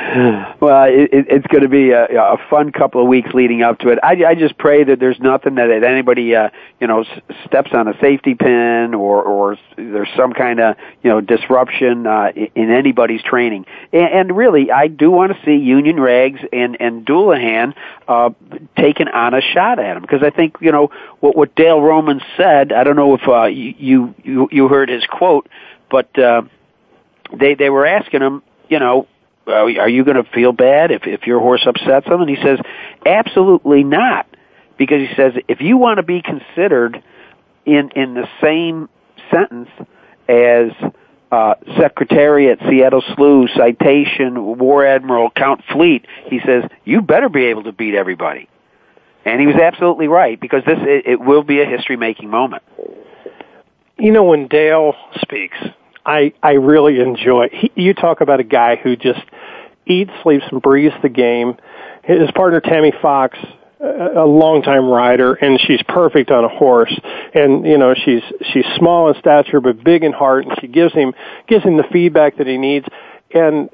well, it, it's going to be a, a fun couple of weeks leading up to it. I, I just pray that there's nothing that, anybody, uh, you know, steps on a safety pin or, or there's some kind of, you know, disruption uh, in anybody's training. And, and really, I do want to see Union Rags and and Dullahan uh, taking on a shot at him because I think you know what what Dale Roman said. I don't know if uh, you you you heard his quote, but uh, they they were asking him, you know are you going to feel bad if if your horse upsets them? And he says, absolutely not, because he says if you want to be considered in in the same sentence as uh, Secretariat, Seattle Slew, Citation, War Admiral, Count Fleet, he says you better be able to beat everybody. And he was absolutely right because this it, it will be a history making moment. You know when Dale speaks, I I really enjoy. He, you talk about a guy who just eats, sleeps, and breathes the game. His partner Tammy Fox, a longtime rider, and she's perfect on a horse. And you know she's she's small in stature but big in heart, and she gives him gives him the feedback that he needs. And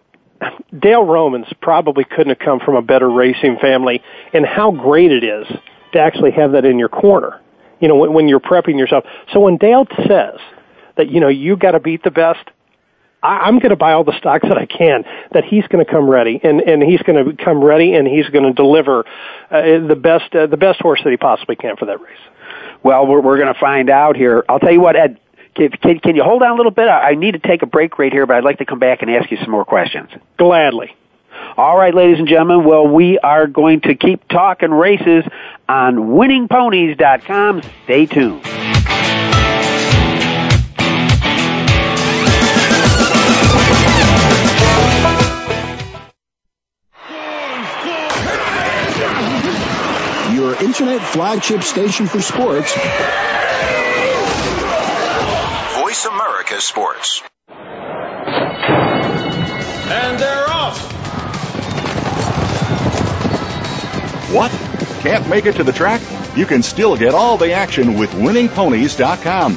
Dale Romans probably couldn't have come from a better racing family. And how great it is to actually have that in your corner. You know when, when you're prepping yourself. So when Dale says that you know you got to beat the best. I, I'm going to buy all the stocks that I can. That he's going to come ready, and and he's going to come ready, and he's going to deliver uh, the best uh, the best horse that he possibly can for that race. Well, we're we're going to find out here. I'll tell you what, Ed. Can, can, can you hold on a little bit? I need to take a break right here, but I'd like to come back and ask you some more questions. Gladly. All right, ladies and gentlemen. Well, we are going to keep talking races on winningponies.com. Stay tuned. Your internet flagship station for sports. Voice America Sports. And they're off. What? Can't make it to the track? You can still get all the action with winningponies.com,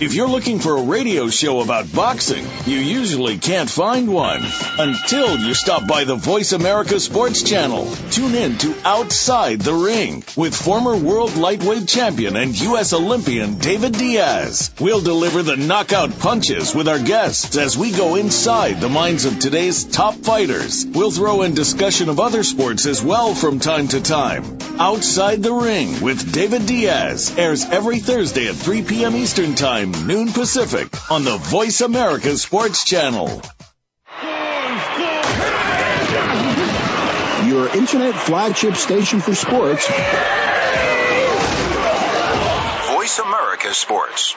If you're looking for a radio show about boxing, you usually can't find one until you stop by the Voice America Sports Channel. Tune in to Outside the Ring with former world lightweight champion and U.S. Olympian David Diaz. We'll deliver the knockout punches with our guests as we go inside the minds of today's top fighters. We'll throw in discussion of other sports as well from time to time. Outside the Ring with David Diaz airs every Thursday at 3 p.m. Eastern Time noon Pacific on the Voice America Sports Channel. Your internet flagship station for sports. Voice America Sports.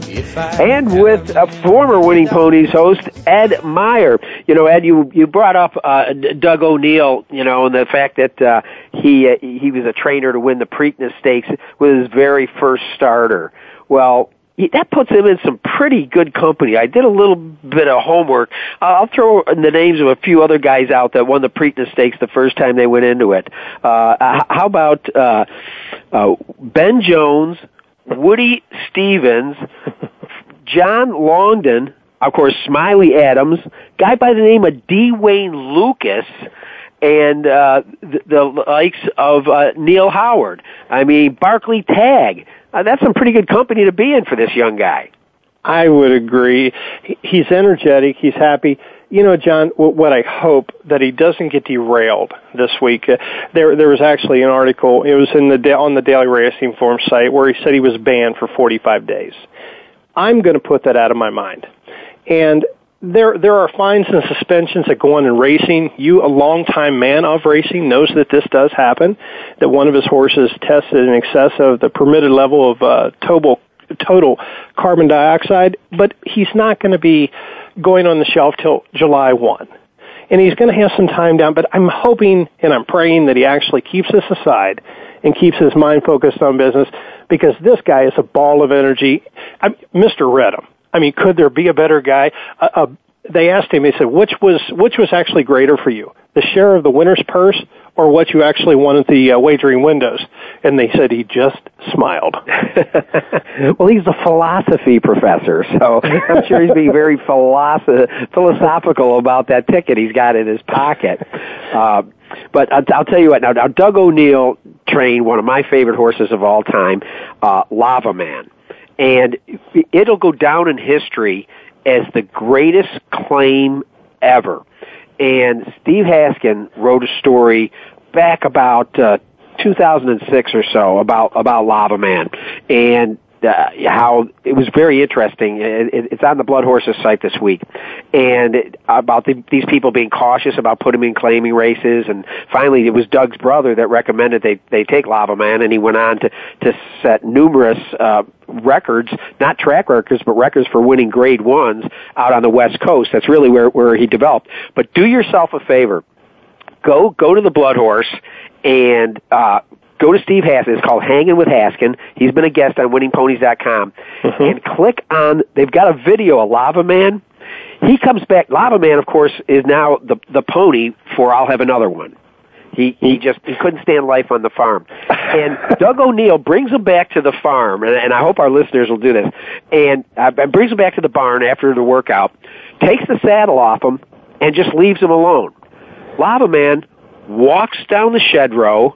And with a former Winning Ponies host, Ed Meyer. You know, Ed, you you brought up uh, Doug O'Neill. You know, and the fact that uh, he uh, he was a trainer to win the Preakness Stakes with his very first starter. Well, that puts him in some pretty good company. I did a little bit of homework. I'll throw the names of a few other guys out that won the Preakness Stakes the first time they went into it. Uh, how about uh, uh, Ben Jones, Woody Stephens, John Longden, of course, Smiley Adams, guy by the name of D. Wayne Lukas, and uh, the, the likes of uh, Neil Howard. I mean, Barclay Tagg. Uh, that's some pretty good company to be in for this young guy. I would agree. He's energetic. He's happy. You know, John, what I hope that he doesn't get derailed this week. Uh, there, there was actually an article. It was in the on the Daily Racing Form site where he said he was banned for 45 days. I'm going to put that out of my mind. And there there are fines and suspensions that go on in racing. You, a longtime man of racing, knows that this does happen. That one of his horses tested in excess of the permitted level of uh, total total carbon dioxide, but he's not going to be going on the shelf till July one. And he's going to have some time down, but I'm hoping and I'm praying that he actually keeps this aside and keeps his mind focused on business because this guy is a ball of energy. I'm, Mr. Reddam, I mean, could there be a better guy? Uh, uh, they asked him. He said, "Which was which was actually greater for you, the share of the winner's purse, or what you actually won at the uh, wagering windows?" And they said he just smiled. well, he's a philosophy professor, so I'm sure he's being very philosoph- philosophical about that ticket he's got in his pocket. Uh, but I'll, I'll tell you what. Now, now, Doug O'Neill trained one of my favorite horses of all time, uh, Lava Man and it'll go down in history as the greatest claim ever. And Steve Haskin wrote a story back about uh, 2006 or so about about Lava Man, and uh, how it was very interesting. It, it, it's on the Blood Horses site this week, and it, about the, these people being cautious about putting in claiming races. And finally, it was Doug's brother that recommended they they take Lava Man, and he went on to to set numerous. Uh, records, not track records, but records for winning grade ones out on the West Coast. That's really where, where he developed. But do yourself a favor. Go, go to the Blood Horse and, uh, go to Steve Haskin. It's called Hanging with Haskin. He's been a guest on winningponies.com. Mm-hmm. And click on, they've got a video, a Lava Man. He comes back, Lava Man, of course, is now the, the pony for I'll Have Another One. He he just he couldn't stand life on the farm, and Doug O'Neill brings him back to the farm, and, and I hope our listeners will do this, and uh, brings him back to the barn after the workout, takes the saddle off him, and just leaves him alone. Lava Man walks down the shed row,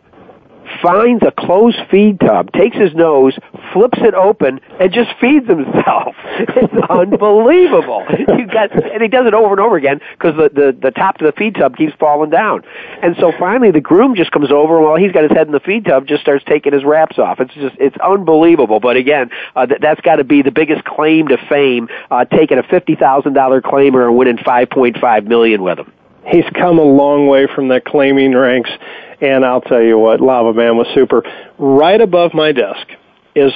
finds a closed feed tub, takes his nose, flips it open, and just feeds himself. It's unbelievable. You got, and he does it over and over again because the, the the top of the feed tub keeps falling down. And so finally, the groom just comes over while he's got his head in the feed tub, just starts taking his wraps off. It's just it's unbelievable. But again, uh, th- that's got to be the biggest claim to fame, uh, taking a fifty thousand dollar claimer and winning five point five million with him he's come a long way from the claiming ranks and I'll tell you what, Lava Man was super. Right above my desk is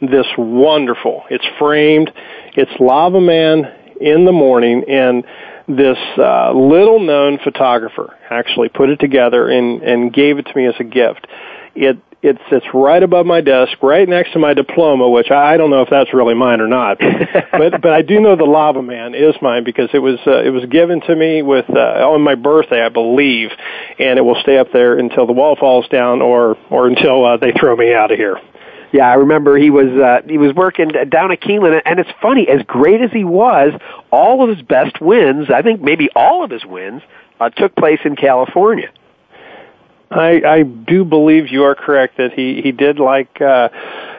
this wonderful. It's framed. It's Lava Man in the morning, and this uh, little known photographer actually put it together and, and gave it to me as a gift. It it sits right above my desk, right next to my diploma, which I don't know if that's really mine or not. but but I do know the Lava Man is mine because it was uh, it was given to me with uh, on my birthday, I believe, and it will stay up there until the wall falls down or or until uh, they throw me out of here. Yeah, I remember he was uh, he was working down at Keeneland, and it's funny. As great as he was, all of his best wins, I think maybe all of his wins, uh, took place in California. I, I do believe you are correct that he he did like uh,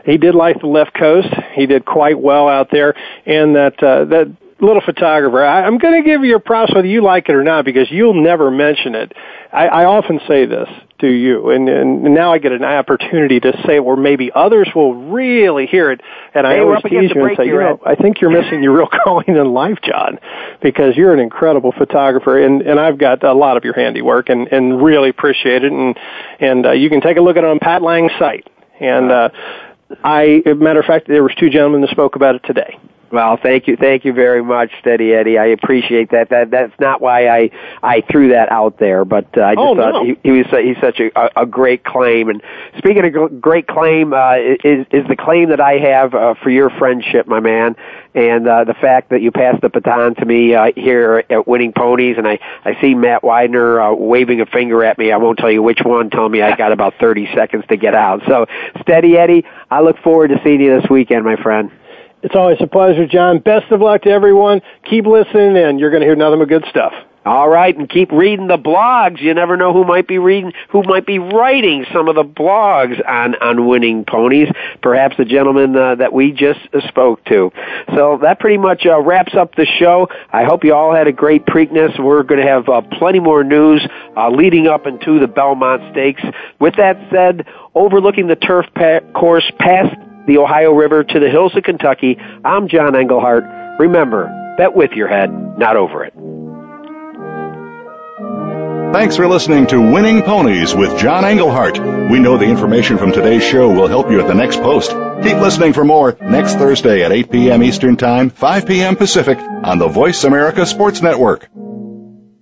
he did like the left coast. He did quite well out there, and that uh, that little photographer. I, I'm going to give you a props whether you like it or not because you'll never mention it. I, I often say this to you, and, and now I get an opportunity to say it where maybe others will really hear it. And hey, I always tease you and say, you know, I think you're missing your real calling in life, John, because you're an incredible photographer, and and I've got a lot of your handiwork, and and really appreciate it. And and uh, you can take a look at it on Pat Lang's site. And uh, I, matter of fact, there was two gentlemen that spoke about it today. Well, thank you, thank you very much, Steady Eddie. I appreciate that. That that's not why I I threw that out there, but uh, I just oh, thought no. he, he was he's such a, a great claim. And speaking of great claim, uh, is is the claim that I have uh, for your friendship, my man, and uh, the fact that you passed the baton to me uh, here at Winning Ponies, and I I see Matt Widener uh, waving a finger at me. I won't tell you which one. Tell me I got about thirty seconds to get out. So, Steady Eddie, I look forward to seeing you this weekend, my friend. It's always a pleasure, John. Best of luck to everyone. Keep listening, and you're going to hear nothing but good stuff. All right, and keep reading the blogs. You never know who might be reading, who might be writing some of the blogs on on winning ponies. Perhaps the gentleman uh, that we just spoke to. So that pretty much uh, wraps up the show. I hope you all had a great Preakness. We're going to have uh, plenty more news uh, leading up into the Belmont Stakes. With that said, overlooking the turf pa- course past the Ohio River to the hills of Kentucky. I'm John Englehart. Remember, Bet with your head, not over it. Thanks for listening to Winning Ponies with John Englehart. We know the information from today's show will help you at the next post. Keep listening for more next Thursday at 8 p.m. Eastern Time, 5 p.m. Pacific on the Voice America Sports Network.